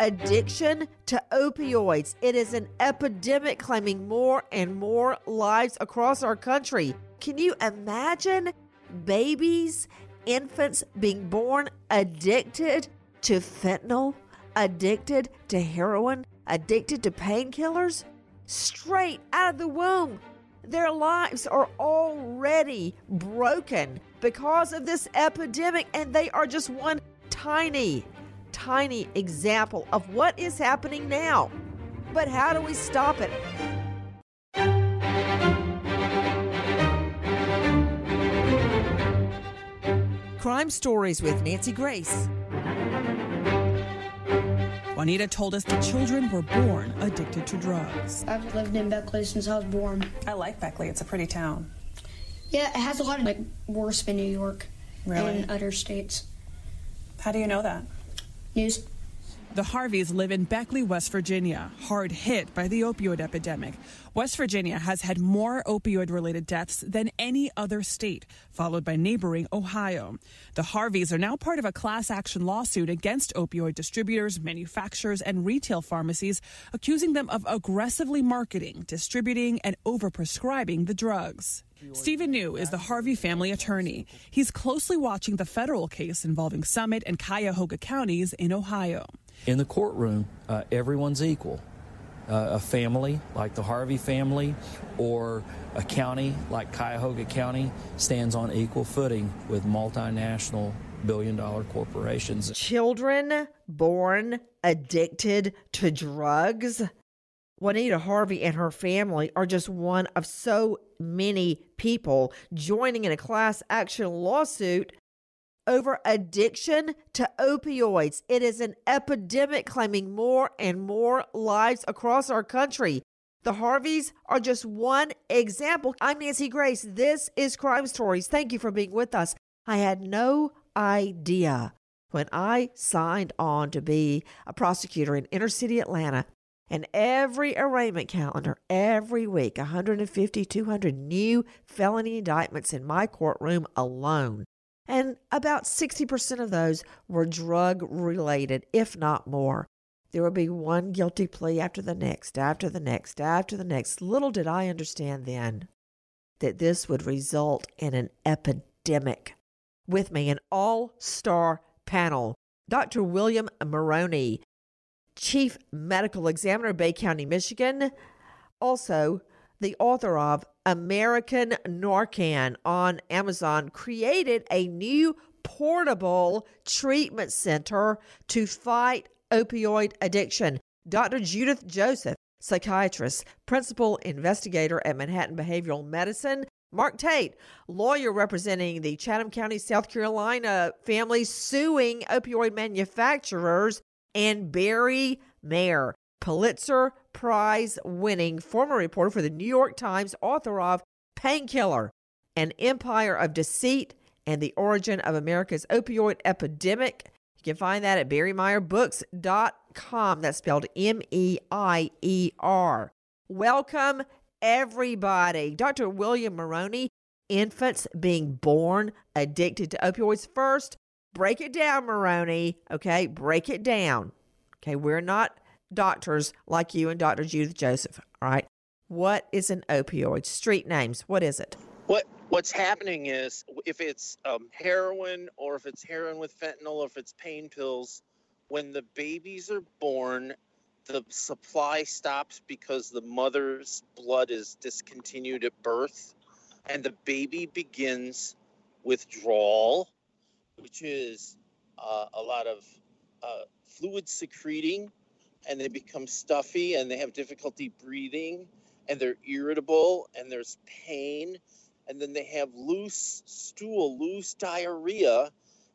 addiction to opioids. It is an epidemic claiming more and more lives across our country. Can you imagine babies, infants being born addicted to fentanyl, addicted to heroin, addicted to painkillers? Straight out of the womb. Their lives are already broken because of this epidemic, and they are just one tiny tiny example of what is happening now. But how do we stop it? Crime Stories with Nancy Grace. Juanita told us the children were born addicted to drugs. I've lived in Beckley since I was born. I like Beckley. It's a pretty town. Yeah, it has a lot of like worse than New York Really? and other states. How do you know that? News. The Harveys live in Beckley, West Virginia, hard hit by the opioid epidemic. West Virginia has had more opioid related deaths than any other state, followed by neighboring Ohio. The Harveys are now part of a class action lawsuit against opioid distributors, manufacturers, and retail pharmacies, accusing them of aggressively marketing, distributing, and overprescribing the drugs. Stephen New is the Harvey family attorney. He's closely watching the federal case involving Summit and Cuyahoga counties in Ohio. In the courtroom, uh, everyone's equal. Uh, a family like the Harvey family or a county like Cuyahoga County stands on equal footing with multinational billion dollar corporations. Children born addicted to drugs. Juanita Harvey and her family are just one of so many people joining in a class action lawsuit over addiction to opioids. It is an epidemic claiming more and more lives across our country. The Harveys are just one example. I'm Nancy Grace. This is Crime Stories. Thank you for being with us. I had no idea when I signed on to be a prosecutor in inner city Atlanta and every arraignment calendar, every week, 150, 200 new felony indictments in my courtroom alone. And about 60% of those were drug related, if not more. There would be one guilty plea after the next, after the next, after the next. Little did I understand then that this would result in an epidemic. With me, an all star panel Dr. William Morrone, Chief Medical Examiner, Bay County, Michigan. Also, the author of American Narcan on Amazon created a new portable treatment center to fight opioid addiction. Dr. Judith Joseph, psychiatrist, principal investigator at Manhattan Behavioral Medicine. Mark Tate, lawyer representing the Chatham County, South Carolina family suing opioid manufacturers and Barry Meier, Pulitzer Prize winning former reporter for the New York Times, author of Painkiller, An Empire of Deceit and the Origin of America's Opioid Epidemic. You can find that at barrymeierbooks.com. That's spelled M E I E R. Welcome, everybody. Dr. William Morrone, infants being born addicted to opioids. First, break it down, Morrone. Okay, break it down. Okay, we're not doctors like you and Dr. Judith Joseph. All right. What is an opioid? Street names. What is it? What what's happening is if it's um, heroin or if it's heroin with fentanyl or if it's pain pills, when the babies are born, the supply stops because the mother's blood is discontinued at birth, and the baby begins withdrawal, which is uh, a lot of uh, fluid secreting, and they become stuffy and they have difficulty breathing, and they're irritable, and there's pain, and then they have loose stool, loose diarrhea,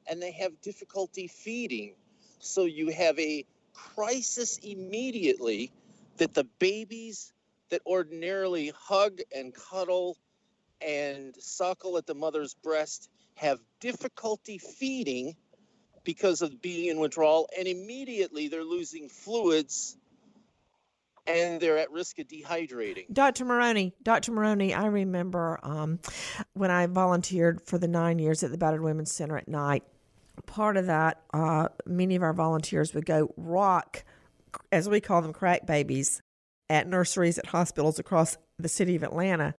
and they have difficulty feeding. So you have a crisis immediately that the babies that ordinarily hug and cuddle and suckle at the mother's breast have difficulty feeding because of being in withdrawal, and immediately they're losing fluids and they're at risk of dehydrating. Dr. Morrone, Dr. Morrone, I remember um, when I volunteered for the nine years at the Battered Women's Center at night. Part of that, uh, many of our volunteers would go rock, as we call them, crack babies, at nurseries at hospitals across the city of Atlanta.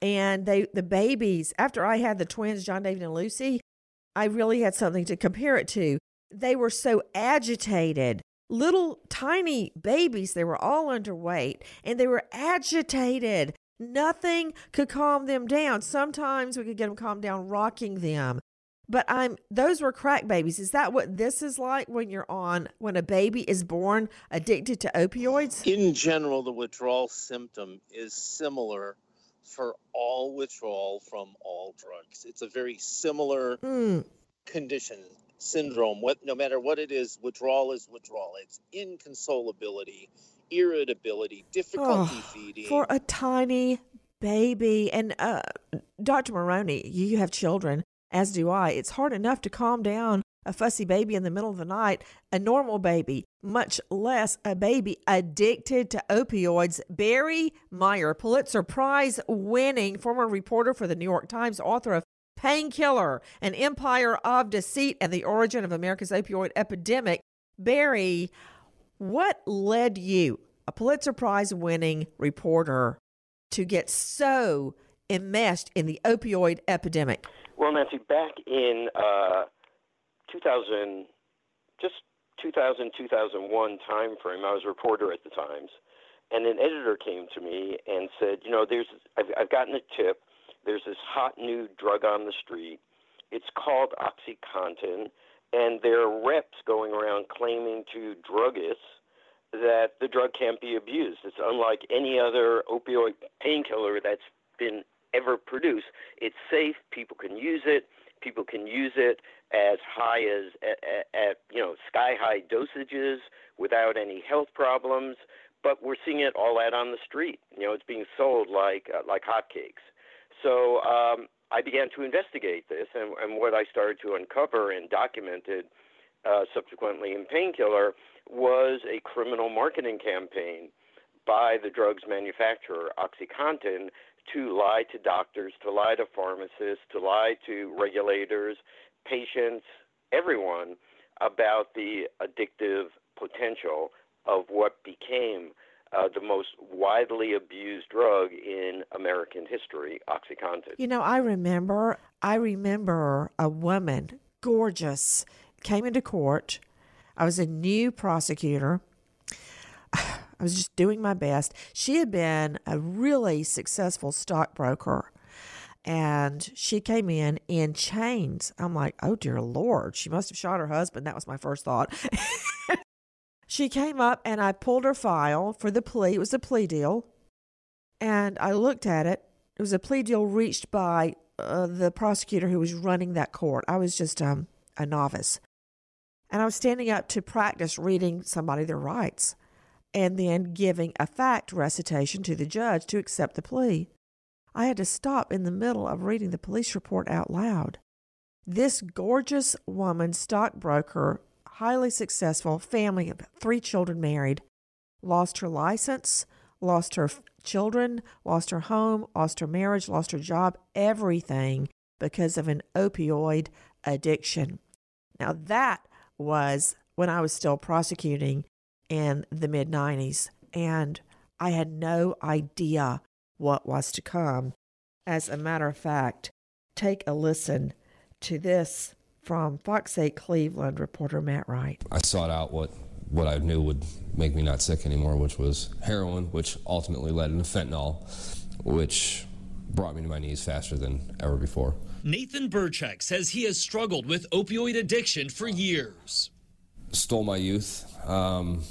And they, the babies, after I had the twins, John David and Lucy, I really had something to compare it to. They were so agitated little tiny babies. They were all underweight and they were agitated. Nothing could calm them down. Sometimes we could get them calmed down rocking them. But I'm those were crack babies. Is that what this is like when you're on when a baby is born addicted to opioids? In general, the withdrawal symptom is similar for all withdrawal from all drugs. It's a very similar mm. condition syndrome. What no matter what it is, withdrawal is withdrawal. It's inconsolability, irritability, difficulty Oh, feeding. For a tiny baby. And uh, Dr. Morrone, you have children, as do I. It's hard enough to calm down a fussy baby in the middle of the night, a normal baby, much less a baby addicted to opioids. Barry Meier, Pulitzer Prize winning former reporter for the New York Times, author of Painkiller, An Empire of Deceit and the Origin of America's Opioid Epidemic. Barry, what led you, a Pulitzer Prize winning reporter, to get so enmeshed in the opioid epidemic? Well, Nancy, back in uh, 2000, just 2000, 2001 time frame, I was a reporter at the Times, and an editor came to me and said, you know, there's, I've, I've gotten a tip. There's this hot new drug on the street. It's called OxyContin, and there are reps going around claiming to druggists that the drug can't be abused. It's unlike any other opioid painkiller that's been ever produced. It's safe. People can use it. People can use it as high as at, at, you know sky high dosages without any health problems. But we're seeing it all out on the street. You know, it's being sold like uh, like hotcakes. So um, I began to investigate this, and, and what I started to uncover and documented uh, subsequently in Painkiller was a criminal marketing campaign by the drug's manufacturer, OxyContin, to lie to doctors, to lie to pharmacists, to lie to regulators, patients, everyone about the addictive potential of what became uh, the most widely abused drug in American history, OxyContin. You know, I remember, I remember a woman, gorgeous, came into court. I was a new prosecutor. I was just doing my best. She had been a really successful stockbroker and she came in in chains. I'm like, oh dear Lord, she must have shot her husband. That was my first thought. she came up and I pulled her file for the plea. It was a plea deal. And I looked at it. It was a plea deal reached by uh, the prosecutor who was running that court. I was just um, a novice. And I was standing up to practice reading somebody their rights and then giving a fact recitation to the judge to accept the plea. I had to stop in the middle of reading the police report out loud. This gorgeous woman, stockbroker, highly successful family of three children married, lost her license, lost her children, lost her home, lost her marriage, lost her job, everything because of an opioid addiction. Now, that was when I was still prosecuting in the mid 90s, and I had no idea what was to come. As a matter of fact, take a listen to this from Fox 8 Cleveland reporter Matt Wright. I sought out what what I knew would make me not sick anymore, which was heroin, which ultimately led into fentanyl, which brought me to my knees faster than ever before. Nathan Burchak says he has struggled with opioid addiction for years. Stole my youth, um,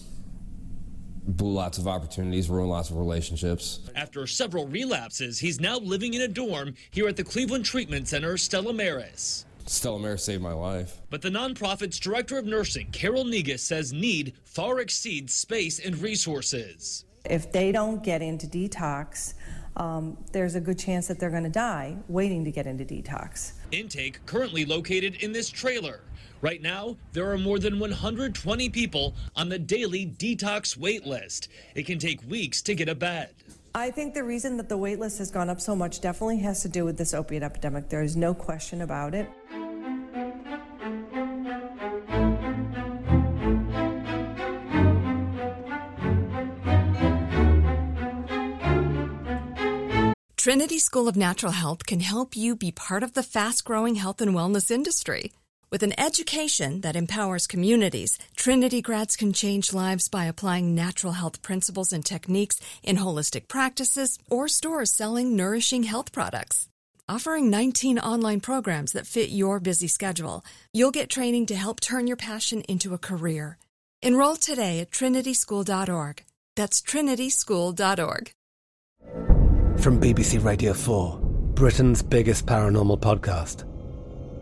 blew lots of opportunities, ruined lots of relationships. After several relapses, he's now living in a dorm here at the Cleveland Treatment Center, Stella Maris. Stella Maris saved my life. But the nonprofit's director of nursing, Carol Negus, says need far exceeds space and resources. If they don't get into detox, um, there's a good chance that they're going to die waiting to get into detox. Intake currently located in this trailer. Right now, there are more than 120 people on the daily detox wait list. It can take weeks to get a bed. I think the reason that the wait list has gone up so much definitely has to do with this opiate epidemic. There is no question about it. Trinity School of Natural Health can help you be part of the fast growing health and wellness industry. With an education that empowers communities, Trinity grads can change lives by applying natural health principles and techniques in holistic practices or stores selling nourishing health products. Offering 19 online programs that fit your busy schedule, you'll get training to help turn your passion into a career. Enroll today at trinityschool.org. That's trinityschool.org. From BBC Radio 4, Britain's biggest paranormal podcast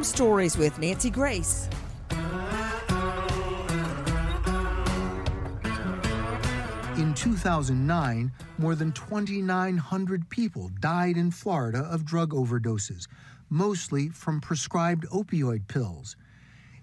Crime Stories with Nancy Grace. In 2009, more than 2,900 people died in Florida of drug overdoses, mostly from prescribed opioid pills.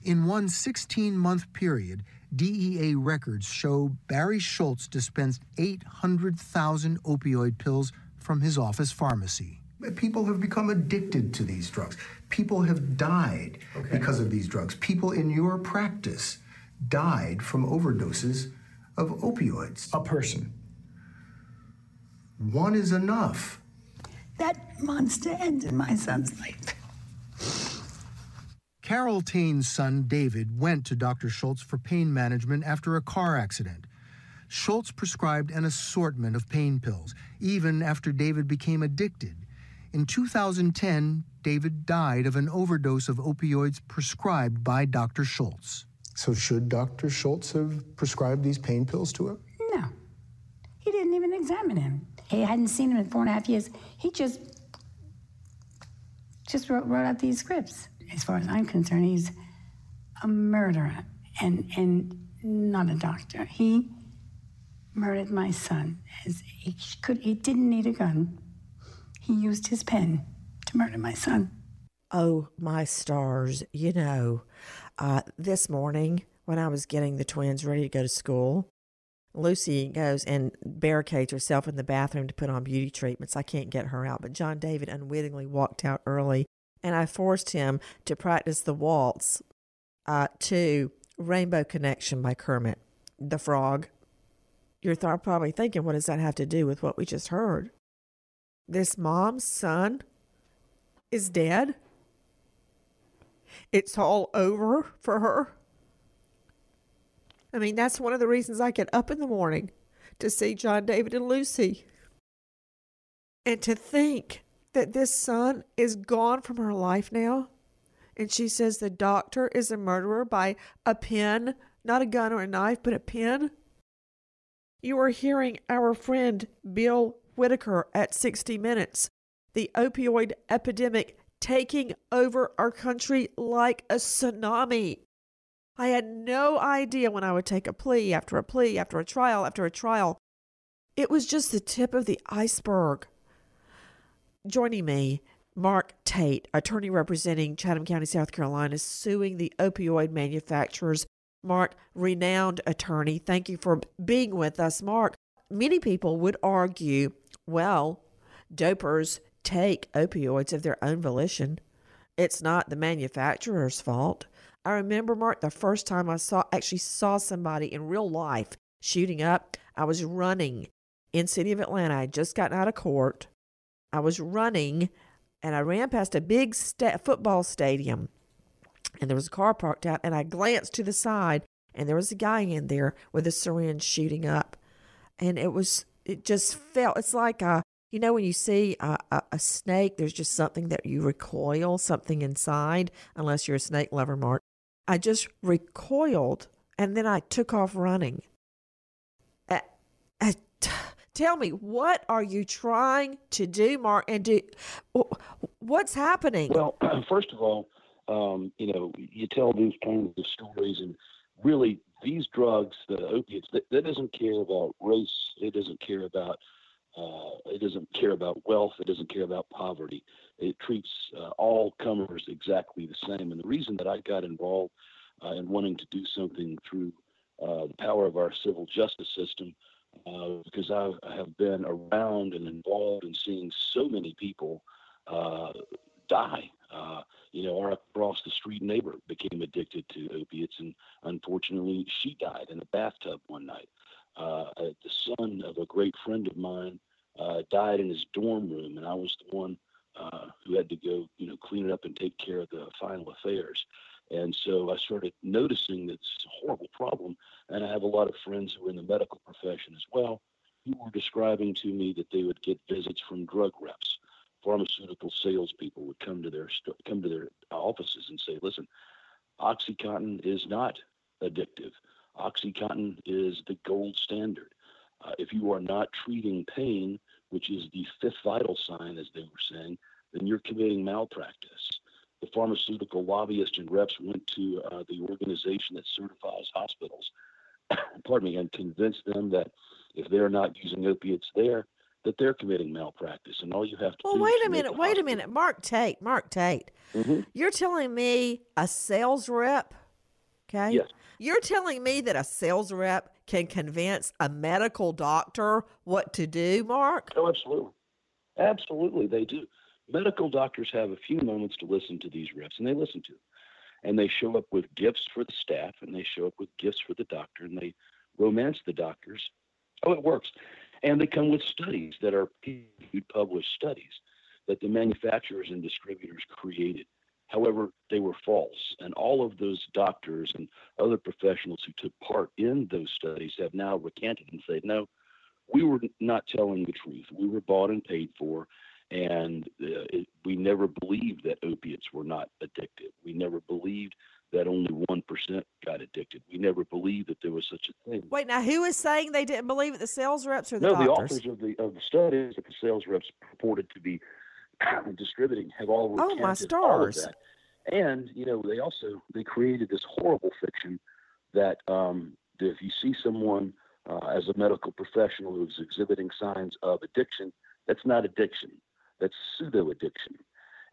In one 16 month period, DEA records show Barry Schultz dispensed 800,000 opioid pills from his office pharmacy. People have become addicted to these drugs. People have died because of these drugs. People in your practice died from overdoses of opioids. A person. One is enough. That monster ended my son's life. Carol Tane's son, David, went to Dr. Schultz for pain management after a car accident. Schultz prescribed an assortment of pain pills, even after David became addicted. In 2010, David died of an overdose of opioids prescribed by Dr. Schultz. So, should Dr. Schultz have prescribed these pain pills to him? No. He didn't even examine him. He hadn't seen him in four and a half years. He just just wrote, wrote out these scripts. As far as I'm concerned, he's a murderer and and not a doctor. He murdered my son. As he could he didn't need a gun. He used his pen to murder my son. Oh, my stars. You know, uh, this morning when I was getting the twins ready to go to school, Lucy goes and barricades herself in the bathroom to put on beauty treatments. I can't get her out, but John David unwittingly walked out early, and I forced him to practice the waltz uh, to Rainbow Connection by Kermit the Frog. You're th- probably thinking, what does that have to do with what we just heard? This mom's son is dead. It's all over for her. I mean, that's one of the reasons I get up in the morning to see John David and Lucy. And to think that this son is gone from her life now? And she says the doctor is a murderer by a pen, not a gun or a knife, but a pen? You are hearing our friend Bill Whitaker at 60 Minutes. The opioid epidemic taking over our country like a tsunami. I had no idea when I would take a plea after a plea, after a trial, after a trial. It was just the tip of the iceberg. Joining me, Mark Tate, attorney representing Chatham County, South Carolina, suing the opioid manufacturers. Mark, renowned attorney, thank you for being with us. Mark, many people would argue, well, dopers take opioids of their own volition. It's not the manufacturer's fault. I remember, Mark, the first time I saw actually saw somebody in real life shooting up. I was running in city of Atlanta. I just gotten out of court. I was running, and I ran past a big sta- football stadium, and there was a car parked out. And I glanced to the side, and there was a guy in there with a syringe shooting up, and it was it just felt it's like a you know when you see a, a, a snake, there's just something that you recoil, something inside, unless you're a snake lover, Mark. I just recoiled and then I took off running. Uh, uh, t- tell me, what are you trying to do, Mark? And do, what's happening? Well, first of all, um, you know, you tell these kinds of stories, and really, these drugs, the opiates, that, that doesn't care about race. It doesn't care about. Uh, it doesn't care about wealth. It doesn't care about poverty. It treats uh, all comers exactly the same. And the reason that I got involved uh, in wanting to do something through uh, the power of our civil justice system, uh, because I, I have been around and involved in seeing so many people uh, you know, our across the street neighbor became addicted to opiates, and unfortunately, she died in a bathtub one night. the son of a great friend of mine uh, died in his dorm room, and I was the one uh, who had to go, you know, clean it up and take care of the final affairs. And so I started noticing a horrible problem. And I have a lot of friends who are in the medical profession as well, who were describing to me that they would get visits from drug reps. Pharmaceutical salespeople would come to their come to their offices and say, "Listen, OxyContin is not addictive. OxyContin is the gold standard. Uh, if you are not treating pain, which is the fifth vital sign, as they were saying, then you're committing malpractice. The pharmaceutical lobbyists and reps went to uh, the organization that certifies hospitals, pardon me, and convinced them that if they're not using opiates there, that they're committing malpractice, and all you have to well, do. Well, wait a minute, wait hospital. a minute, Mark Tate, Mark Tate. Mm-hmm. You're telling me a sales rep, okay? Yes. You're telling me that a sales rep can convince a medical doctor what to do, Mark? Oh, absolutely. Absolutely, they do. Medical doctors have a few moments to listen to these reps, and they listen to them. And they show up with gifts for the staff, and they show up with gifts for the doctor, and they romance the doctors. Oh, it works. And they come with studies that are published studies that the manufacturers and distributors created. However, they were false. And all of those doctors and other professionals who took part in those studies have now recanted and said, no, we were not telling the truth. We were bought and paid for. And uh, it, we never believed that opiates were not addictive. We never believed that only 1% got addicted. We never believed that there was such a thing. Wait, now who is saying they didn't believe it? The sales reps or the no, doctors? the authors of the, of the studies that the sales reps purported to be distributing have all Oh, my recanted all of stars. that. And you know, they also they created this horrible fiction that, um, that if you see someone uh, as a medical professional who's exhibiting signs of addiction, that's not addiction. That's pseudo addiction.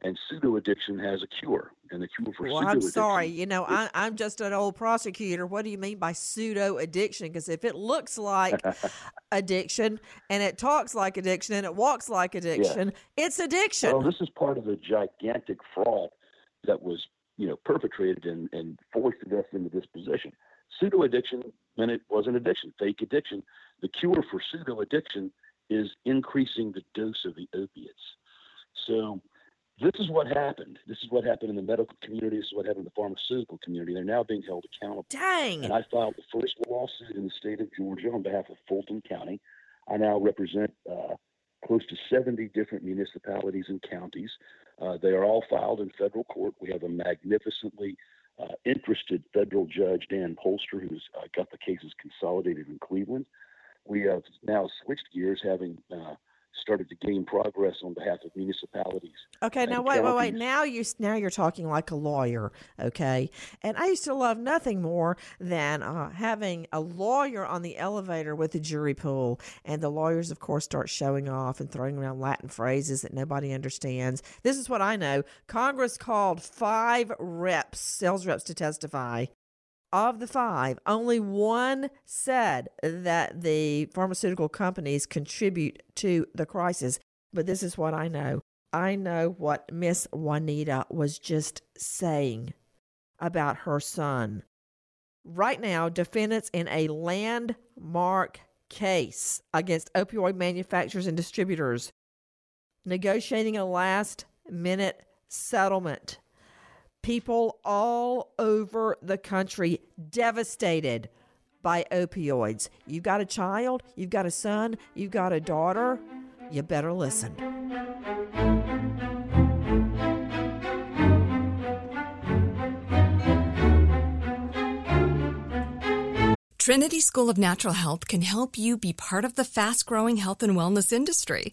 And pseudo addiction has a cure, and the cure for Well, pseudo addiction. I'm sorry. You know, I, I'm just an old prosecutor. What do you mean by pseudo addiction? Because if it looks like addiction and it talks like addiction and it walks like addiction, it's addiction. Well, this is part of the gigantic fraud that was, you know, perpetrated and, and foisted us into this position. Pseudo addiction, when it was an addiction, fake addiction. The cure for pseudo addiction is increasing the dose of the opiates. So this is what happened. This is what happened in the medical community. This is what happened in the pharmaceutical community. They're now being held accountable. Dang. And I filed the first lawsuit in the state of Georgia on behalf of Fulton County. I now represent uh, close to 70 different municipalities and counties. Uh, they are all filed in federal court. We have a magnificently uh, interested federal judge, Dan Polster, who's uh, got the cases consolidated in Cleveland. We have now switched gears, having uh, started to gain progress on behalf of municipalities. Okay, now wait, wait, wait. Now you now you're talking like a lawyer. Okay, and I used to love nothing more than uh, having a lawyer on the elevator with the jury pool, and the lawyers, of course, start showing off and throwing around Latin phrases that nobody understands. This is what I know: Congress called five reps, sales reps, to testify of the five, only one said that the pharmaceutical companies contribute to the crisis. But this is what I know. I know what Miss Juanita was just saying about her son. Right now, defendants in a landmark case against opioid manufacturers and distributors negotiating a last minute settlement people all over the country devastated by opioids. You've got a child, you've got a son, you've got a daughter, you better listen. Trinity School of Natural Health can help you be part of the fast growing health and wellness industry.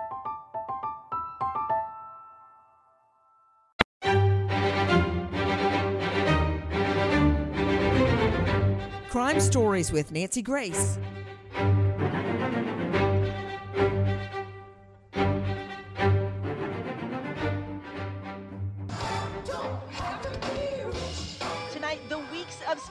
Crime Stories with Nancy Grace.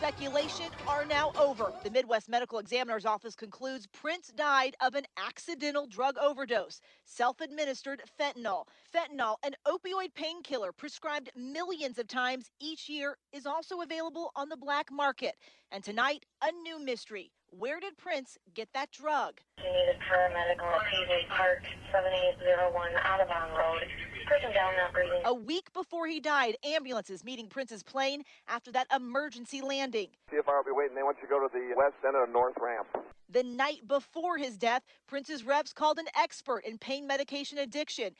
Speculation are now over. The Midwest Medical Examiner's Office concludes Prince died of an accidental drug overdose, self administered fentanyl. Fentanyl, an opioid painkiller prescribed millions of times each year, is also available on the black market. And tonight, a new mystery. Where did Prince get that drug? You need a paramedic at PJ Park, 7801 Audubon Road. Person down not breathing. A week before he died, ambulances meeting Prince's plane after that emergency landing. CFR will be waiting. They want you to go to the west end of North Ramp. The night before his death, Prince's reps called an expert in pain medication addiction.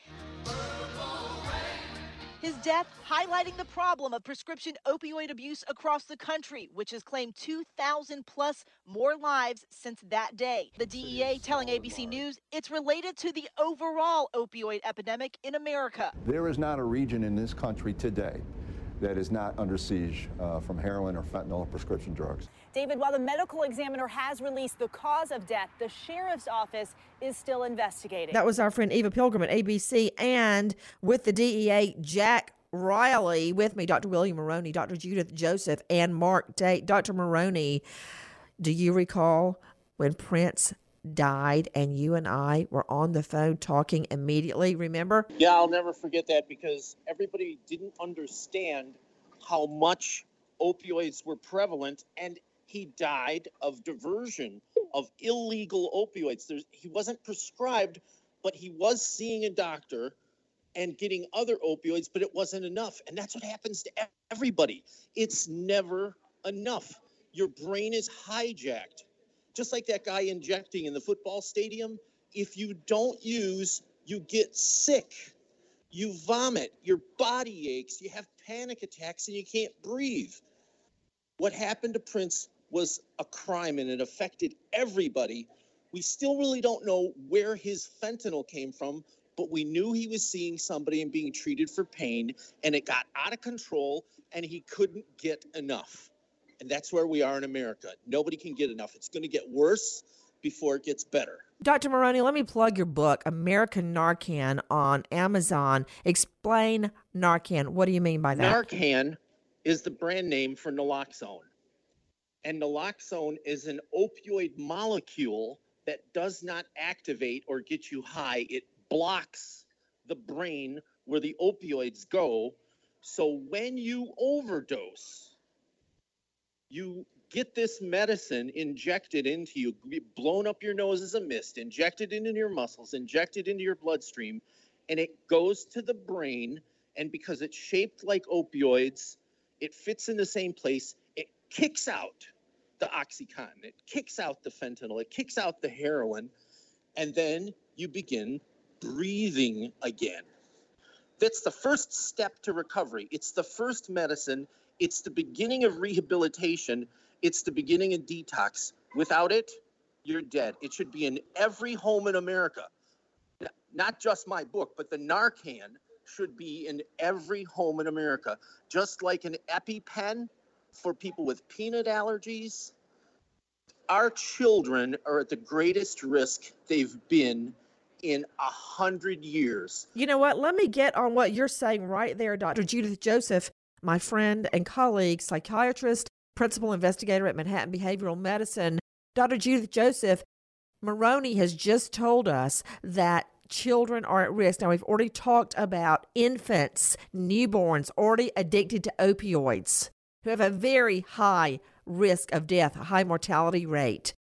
His death highlighting the problem of prescription opioid abuse across the country, which has claimed 2,000 plus more lives since that day. The DEA telling ABC News it's related to the overall opioid epidemic in America. There is not a region in this country today that is not under siege uh, from heroin or fentanyl or prescription drugs. David, while the medical examiner has released the cause of death, the sheriff's office is still investigating. That was our friend Eva Pilgrim at ABC and with the DEA, Jack Riley with me, Dr. William Morrone, Dr. Judith Joseph, and Mark Tate. Dr. Morrone, do you recall when Prince died and you and I were on the phone talking immediately? Remember? Yeah, I'll never forget that because everybody didn't understand how much opioids were prevalent and he died of diversion of illegal opioids. There's, he wasn't prescribed, but he was seeing a doctor and getting other opioids, but it wasn't enough. And that's what happens to everybody. It's never enough. Your brain is hijacked. Just like that guy injecting in the football stadium, if you don't use, you get sick. You vomit, your body aches, you have panic attacks, and you can't breathe. What happened to Prince was a crime and it affected everybody. We still really don't know where his fentanyl came from, but we knew he was seeing somebody and being treated for pain, and it got out of control, and he couldn't get enough. And that's where we are in America. Nobody can get enough. It's going to get worse before it gets better. Dr. Morrone, let me plug your book, American Narcan, on Amazon. Explain Narcan. What do you mean by that? Narcan is the brand name for naloxone. And naloxone is an opioid molecule that does not activate or get you high. It blocks the brain where the opioids go. So when you overdose, you get this medicine injected into you, blown up your nose as a mist, injected into your muscles, injected into your bloodstream, and it goes to the brain. And because it's shaped like opioids, it fits in the same place, it kicks out the Oxycontin, it kicks out the fentanyl, it kicks out the heroin, and then you begin breathing again. That's the first step to recovery. It's the first medicine. It's the beginning of rehabilitation. It's the beginning of detox. Without it, you're dead. It should be in every home in America. Not just my book, but the Narcan should be in every home in America. Just like an EpiPen for people with peanut allergies. Our children are at the greatest risk they've been in a hundred years. You know what? Let me get on what you're saying right there, Dr. Judith Joseph, my friend and colleague, psychiatrist, principal investigator at Manhattan Behavioral Medicine. Dr. Judith Joseph, Morrone has just told us that children are at risk. Now, we've already talked about infants, newborns already addicted to opioids who have a very high risk of death, a high mortality rate.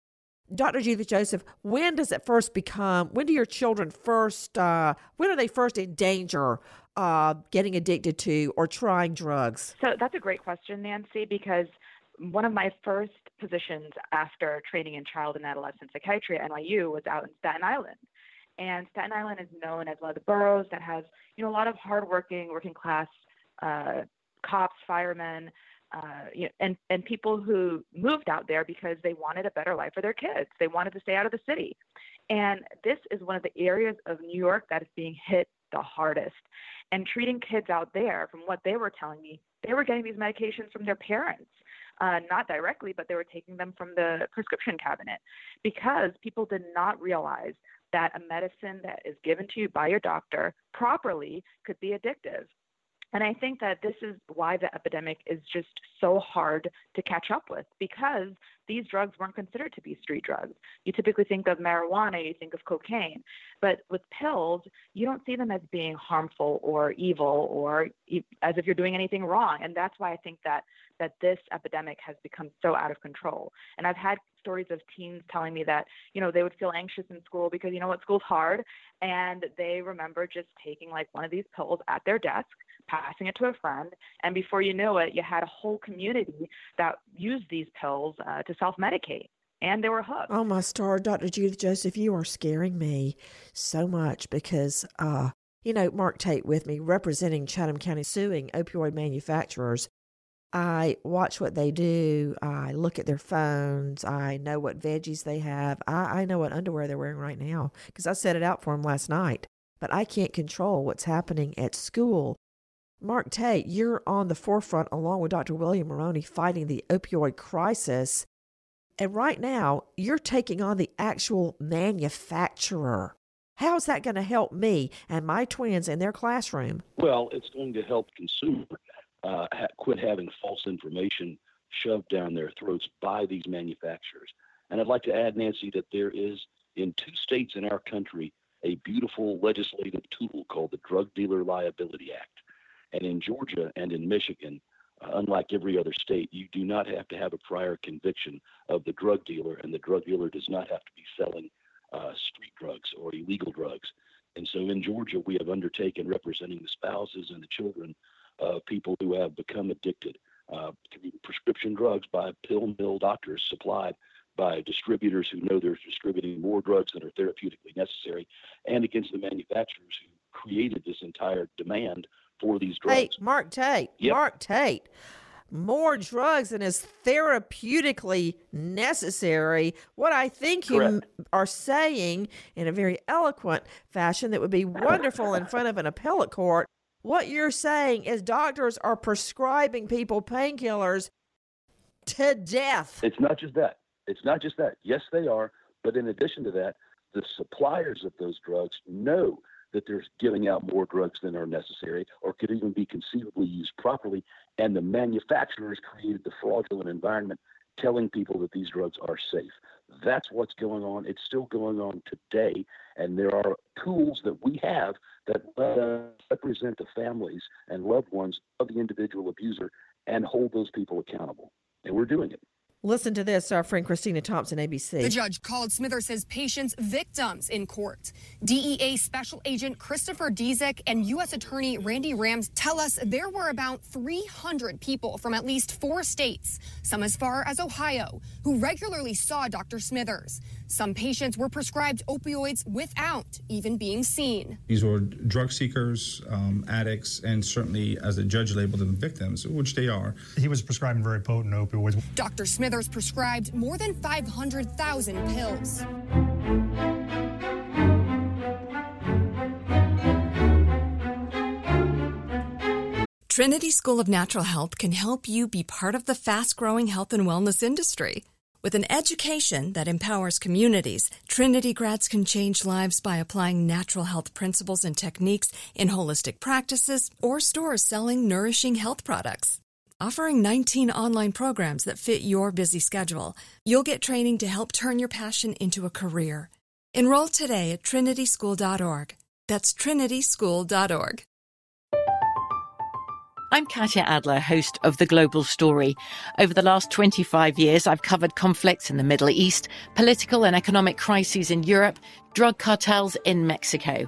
Dr. Judith Joseph, when does it first become, when do your children first, uh, when are they first in danger uh, getting addicted to or trying drugs? So that's a great question, Nancy, because one of my first positions after training in child and adolescent psychiatry at NYU was out in Staten Island. And Staten Island is known as one of the boroughs that has, you know, a lot of hardworking, working class uh, cops, firemen, uh, you know, and and people who moved out there because they wanted a better life for their kids. They wanted to stay out of the city, and this is one of the areas of New York that is being hit the hardest. And treating kids out there, from what they were telling me, they were getting these medications from their parents. Uh, not directly, but they were taking them from the prescription cabinet because people did not realize that a medicine that is given to you by your doctor properly could be addictive. And I think that this is why the epidemic is just so hard to catch up with because these drugs weren't considered to be street drugs. You typically think of marijuana, you think of cocaine, but with pills, you don't see them as being harmful or evil or as if you're doing anything wrong. And that's why I think that that this epidemic has become so out of control. And I've had stories of teens telling me that, you know, they would feel anxious in school because you know what, school's hard and they remember just taking like one of these pills at their desk passing it to a friend, and before you know it, you had a whole community that used these pills uh, to self medicate. And they were hooked. Oh, my star, Dr. Judith Joseph, you are scaring me so much because, uh, you know, Mark Tate with me representing Chatham County suing opioid manufacturers. I watch what they do. I look at their phones. I know what veggies they have. I, I know what underwear they're wearing right now because I set it out for them last night. But I can't control what's happening at school Mark Tate, you're on the forefront along with Dr. William Morrone fighting the opioid crisis. And right now, you're taking on the actual manufacturer. How's that going to help me and my twins in their classroom? Well, it's going to help consumer uh, ha- quit having false information shoved down their throats by these manufacturers. And I'd like to add, Nancy, that there is in two states in our country a beautiful legislative tool called the Drug Dealer Liability Act. And in Georgia and in Michigan, uh, unlike every other state, you do not have to have a prior conviction of the drug dealer, and the drug dealer does not have to be selling uh, street drugs or illegal drugs. And so in Georgia, we have undertaken representing the spouses and the children of people who have become addicted uh, to prescription drugs by pill mill doctors supplied by distributors who know they're distributing more drugs than are therapeutically necessary, and against the manufacturers who created this entire demand for these drugs. Hey, Mark Tate. Yep. Mark Tate. More drugs than is therapeutically necessary. What I think Correct. you are saying in a very eloquent fashion that would be wonderful in front of an appellate court. What you're saying is doctors are prescribing people painkillers to death. It's not just that. It's not just that. Yes, they are. But in addition to that, the suppliers of those drugs know that they're giving out more drugs than are necessary or could even be conceivably used properly. And the manufacturers created the fraudulent environment telling people that these drugs are safe. That's what's going on. It's still going on today. And there are tools that we have that represent the families and loved ones of the individual abuser and hold those people accountable. And we're doing it. Listen to this, our friend Christina Thompson, ABC. The judge called Smithers' patients victims in court. DEA Special Agent Christopher Dzieck and U.S. Attorney Randy Rams tell us there were about 300 people from at least four states, some as far as Ohio, who regularly saw Dr. Smithers. Some patients were prescribed opioids without even being seen. These were drug seekers, um, addicts, and certainly, as the judge labeled them, victims, which they are. He was prescribing very potent opioids. Dr. Smithers prescribed more than 500,000 pills. Trinity School of Natural Health can help you be part of the fast growing health and wellness industry. With an education that empowers communities, Trinity grads can change lives by applying natural health principles and techniques in holistic practices or stores selling nourishing health products. Offering 19 online programs that fit your busy schedule, you'll get training to help turn your passion into a career. Enroll today at trinityschool.org. That's trinityschool.org. I'm Katya Adler, host of The Global Story. Over the last 25 years, I've covered conflicts in the Middle East, political and economic crises in Europe, drug cartels in Mexico.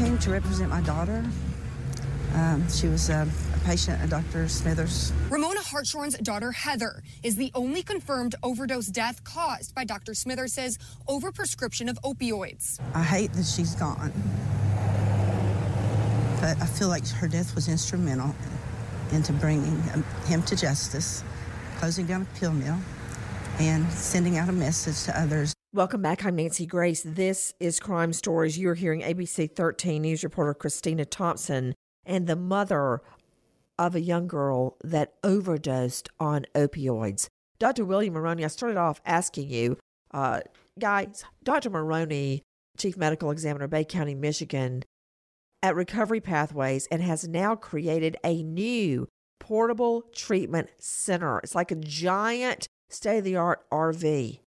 Came to represent my daughter. Um, she was a, a patient at Dr. Smithers. Ramona Hartshorn's daughter, Heather, is the only confirmed overdose death caused by Dr. Smithers' overprescription of opioids. I hate that she's gone, but I feel like her death was instrumental into bringing him to justice, closing down a pill mill, and sending out a message to others. Welcome back. I'm Nancy Grace. This is Crime Stories. You're hearing ABC 13 News reporter Christina Thompson and the mother of a young girl that overdosed on opioids. Dr. William Morrone, I started off asking you, uh, guys, Dr. Morrone, Chief Medical Examiner, Bay County, Michigan, at Recovery Pathways, and has now created a new portable treatment center. It's like a giant state of the art RV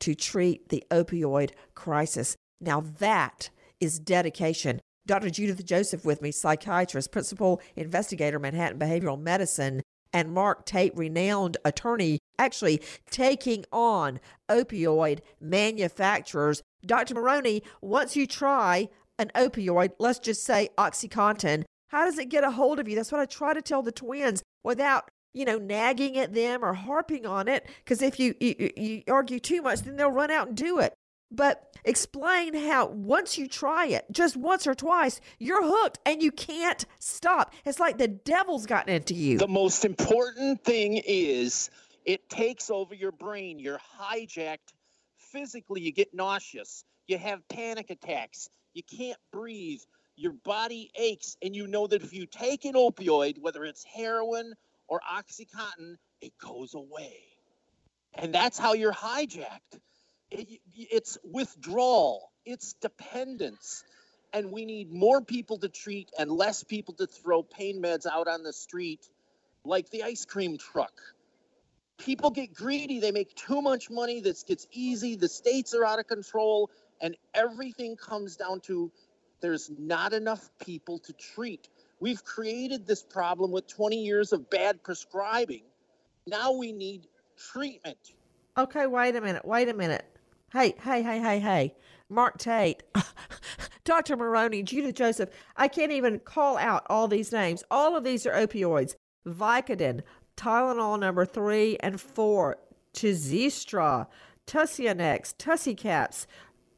to treat the opioid crisis. Now, that is dedication. Dr. Judith Joseph with me, psychiatrist, principal investigator, Manhattan Behavioral Medicine, and Mark Tate, renowned attorney, actually taking on opioid manufacturers. Dr. Morrone, once you try an opioid, let's just say Oxycontin, how does it get a hold of you? That's what I try to tell the twins without you know, nagging at them or harping on it. Because if you, you, you argue too much, then they'll run out and do it. But explain how once you try it, just once or twice, you're hooked and you can't stop. It's like the devil's gotten into you. The most important thing is it takes over your brain. You're hijacked physically. You get nauseous. You have panic attacks. You can't breathe. Your body aches. And you know that if you take an opioid, whether it's heroin or Oxycontin, it goes away. And that's how you're hijacked. It, it's withdrawal, it's dependence. And we need more people to treat and less people to throw pain meds out on the street like the ice cream truck. People get greedy, they make too much money, this gets easy, the states are out of control, and everything comes down to there's not enough people to treat. We've created this problem with 20 years of bad prescribing. Now we need treatment. Okay, wait a minute. Wait a minute. Hey, hey, hey, hey, hey. Mark Tate, Dr. Morrone, Judith Joseph. I can't even call out all these names. All of these are opioids. Vicodin, Tylenol number three and four, to Zestra, Tussionex, Tussie Caps,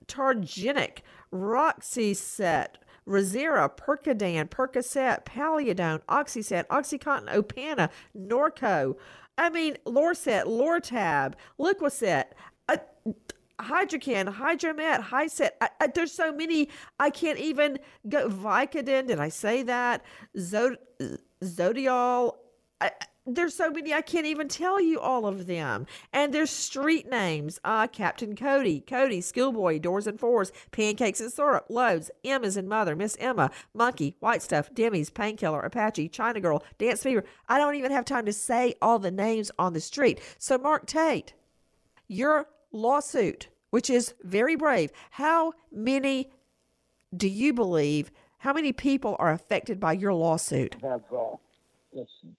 Targiniq, Roxicet, Razera, Percodan, Percocet, Palladone, Oxyset, Oxycontin, Opana, Norco. I mean, Lorcet, Lortab, Liquicet, uh, Hydrocan, Hydromet, Hycet. I, I, there's so many. I can't even go. Vicodin, did I say that? Zod, Zodiol. I, there's so many I can't even tell you all of them. And there's street names. Uh, Captain Cody, Cody, Schoolboy, Doors and Fours, Pancakes and Syrup, Loads, Emma's and Mother, Miss Emma, Monkey, White Stuff, Demi's, Painkiller, Apache, China Girl, Dance Fever. I don't even have time to say all the names on the street. So Mark Tate, your lawsuit, which is very brave, how many do you believe, how many people are affected by your lawsuit? Have, uh,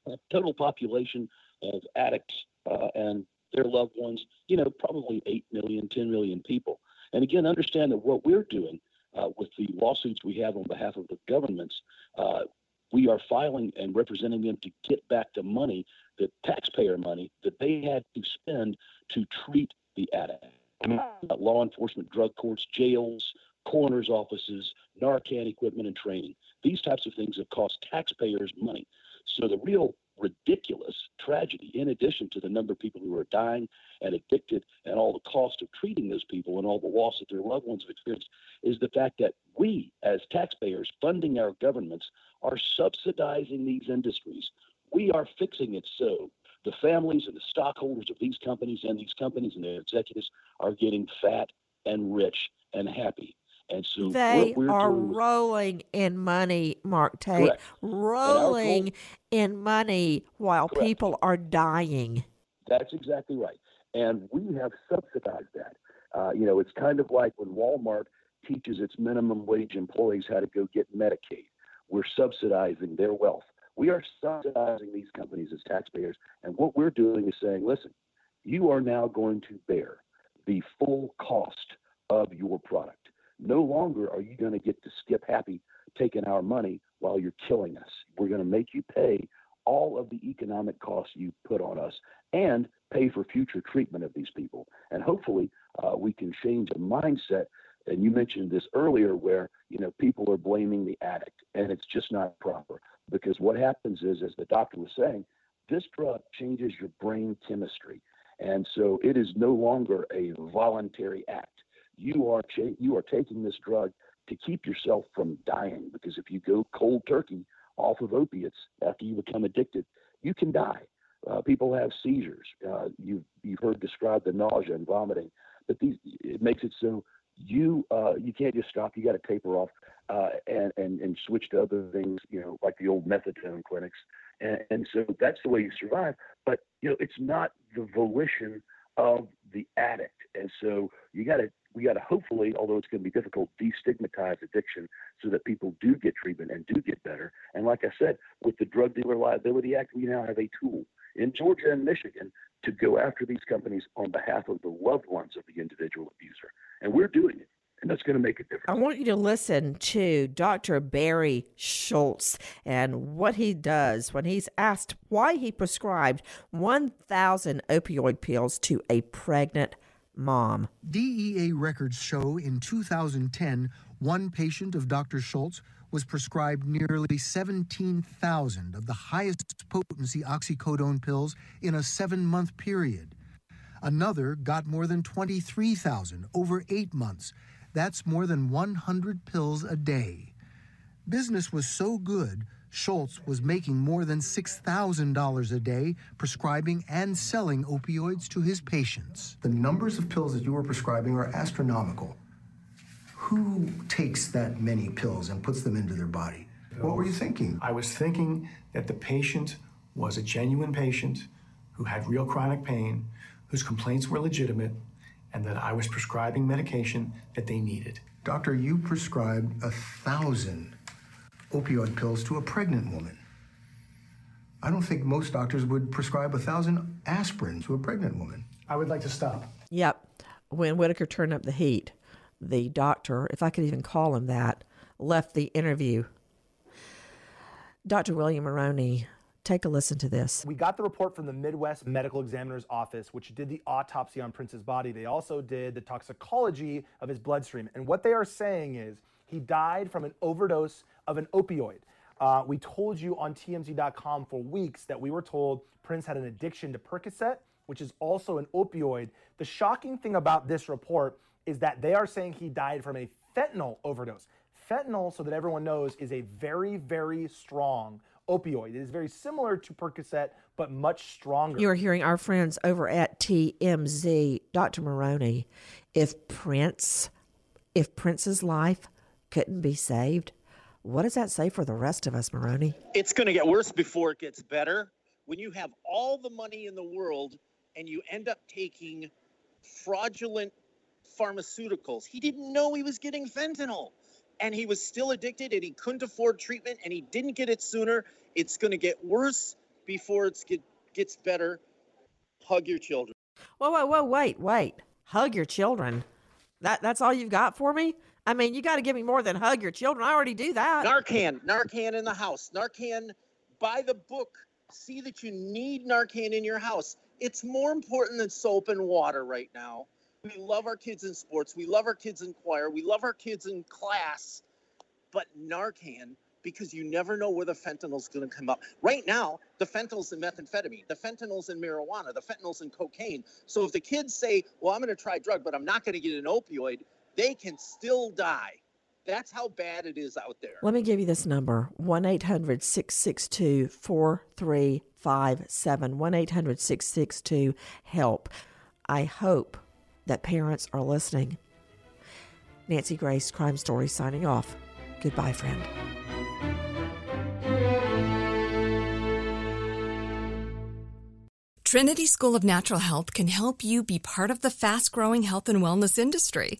a total population of addicts uh, and their loved ones, you know, probably 8 million, 10 million people. And again, understand that what we're doing uh, with the lawsuits we have on behalf of the governments, uh, we are filing and representing them to get back the money, the taxpayer money that they had to spend to treat the addict. I mean, law enforcement, drug courts, jails, coroner's offices, Narcan equipment and training. These types of things have cost taxpayers money. So the real ridiculous tragedy, in addition to the number of people who are dying and addicted and all the cost of treating those people and all the loss that their loved ones have experienced, is the fact that we, as taxpayers funding our governments, are subsidizing these industries. We are fixing it so the families and the stockholders of these companies and these companies and their executives are getting fat and rich and happy. And so they we're, we're are rolling in money, Mark Tate, Correct. rolling goal- in money while Correct. people are dying. That's exactly right. And we have subsidized that. Uh, you know, it's kind of like when Walmart teaches its minimum wage employees how to go get Medicaid. We're subsidizing their wealth. We are subsidizing these companies as taxpayers. And what we're doing is saying, listen, you are now going to bear the full cost of your product. No longer are you going to get to skip happy taking our money while you're killing us. We're going to make you pay all of the economic costs you put on us and pay for future treatment of these people. And hopefully, uh, we can change a mindset. And you mentioned this earlier, where you know people are blaming the addict, and it's just not proper. Because what happens is, as the doctor was saying, this drug changes your brain chemistry, and so it is no longer a voluntary act. You are cha- you are taking this drug to keep yourself from dying. Because if you go cold turkey off of opiates after you become addicted, you can die. Uh, people have seizures. Uh, you've you've heard described the nausea and vomiting, but these it makes it so you uh, you can't just stop. You got to taper off uh, and, and and switch to other things. You know, like the old methadone clinics, and, and so that's the way you survive. But you know, it's not the volition of the addict, and so you got to we got to hopefully, although it's going to be difficult, destigmatize addiction so that people do get treatment and do get better. And like I said, with the Drug Dealer Liability Act, we now have a tool in Georgia and Michigan to go after these companies on behalf of the loved ones of the individual abuser. And we're doing it. And that's going to make a difference. I want you to listen to Dr. Barry Schultz and what he does when he's asked why he prescribed 1,000 opioid pills to a pregnant mom. DEA records show in 2010, one patient of Dr. Schultz was prescribed nearly 17,000 of the highest potency oxycodone pills in a seven month period. Another got more than 23,000 over eight months. That's more than 100 pills a day. Business was so good, Schultz was making more than $6,000 a day prescribing and selling opioids to his patients. The numbers of pills that you were prescribing are astronomical. Who takes that many pills and puts them into their body? What were you thinking? I was thinking that the patient was a genuine patient who had real chronic pain, whose complaints were legitimate, and that I was prescribing medication that they needed. Doctor, you prescribed a thousand opioid pills to a pregnant woman. I don't think most doctors would prescribe a thousand aspirin to a pregnant woman. I would like to stop. Yep. When Whitaker turned up the heat, the doctor, if I could even call him that, left the interview. Dr. William Morrone Take a listen to this. We got the report from the Midwest Medical Examiner's Office, which did the autopsy on Prince's body. They also did the toxicology of his bloodstream. And what they are saying is he died from an overdose of an opioid. Uh, we told you on TMZ.com for weeks that we were told Prince had an addiction to Percocet, which is also an opioid. The shocking thing about this report is that they are saying he died from a fentanyl overdose. Fentanyl, so that everyone knows, is a very, very strong opioid. It is very similar to Percocet, but much stronger. You are hearing our friends over at TMZ, Dr. Morrone. If Prince, if Prince's life couldn't be saved, what does that say for the rest of us, Morrone? It's going to get worse before it gets better. When you have all the money in the world and you end up taking fraudulent pharmaceuticals, he didn't know he was getting fentanyl and he was still addicted and he couldn't afford treatment and he didn't get it sooner. It's going to get worse before it get, gets better. Hug your children. Whoa, whoa, whoa, wait, wait. Hug your children. That that's all you've got for me? I mean, you got to give me more than hug your children. I already do that. Narcan, Narcan in the house. Narcan by the book. See that you need Narcan in your house. It's more important than soap and water right now. We love our kids in sports. We love our kids in choir. We love our kids in class. But Narcan, because you never know where the fentanyl's going to come up. Right now, the fentanyl's in methamphetamine, the fentanyl's in marijuana, the fentanyl's in cocaine. So if the kids say, well, I'm going to try drug, but I'm not going to get an opioid, they can still die. That's how bad it is out there. Let me give you this number 1 800 662 4357. 1 800 662 HELP. I hope that parents are listening. Nancy Grace, Crime Story, signing off. Goodbye, friend. Trinity School of Natural Health can help you be part of the fast growing health and wellness industry.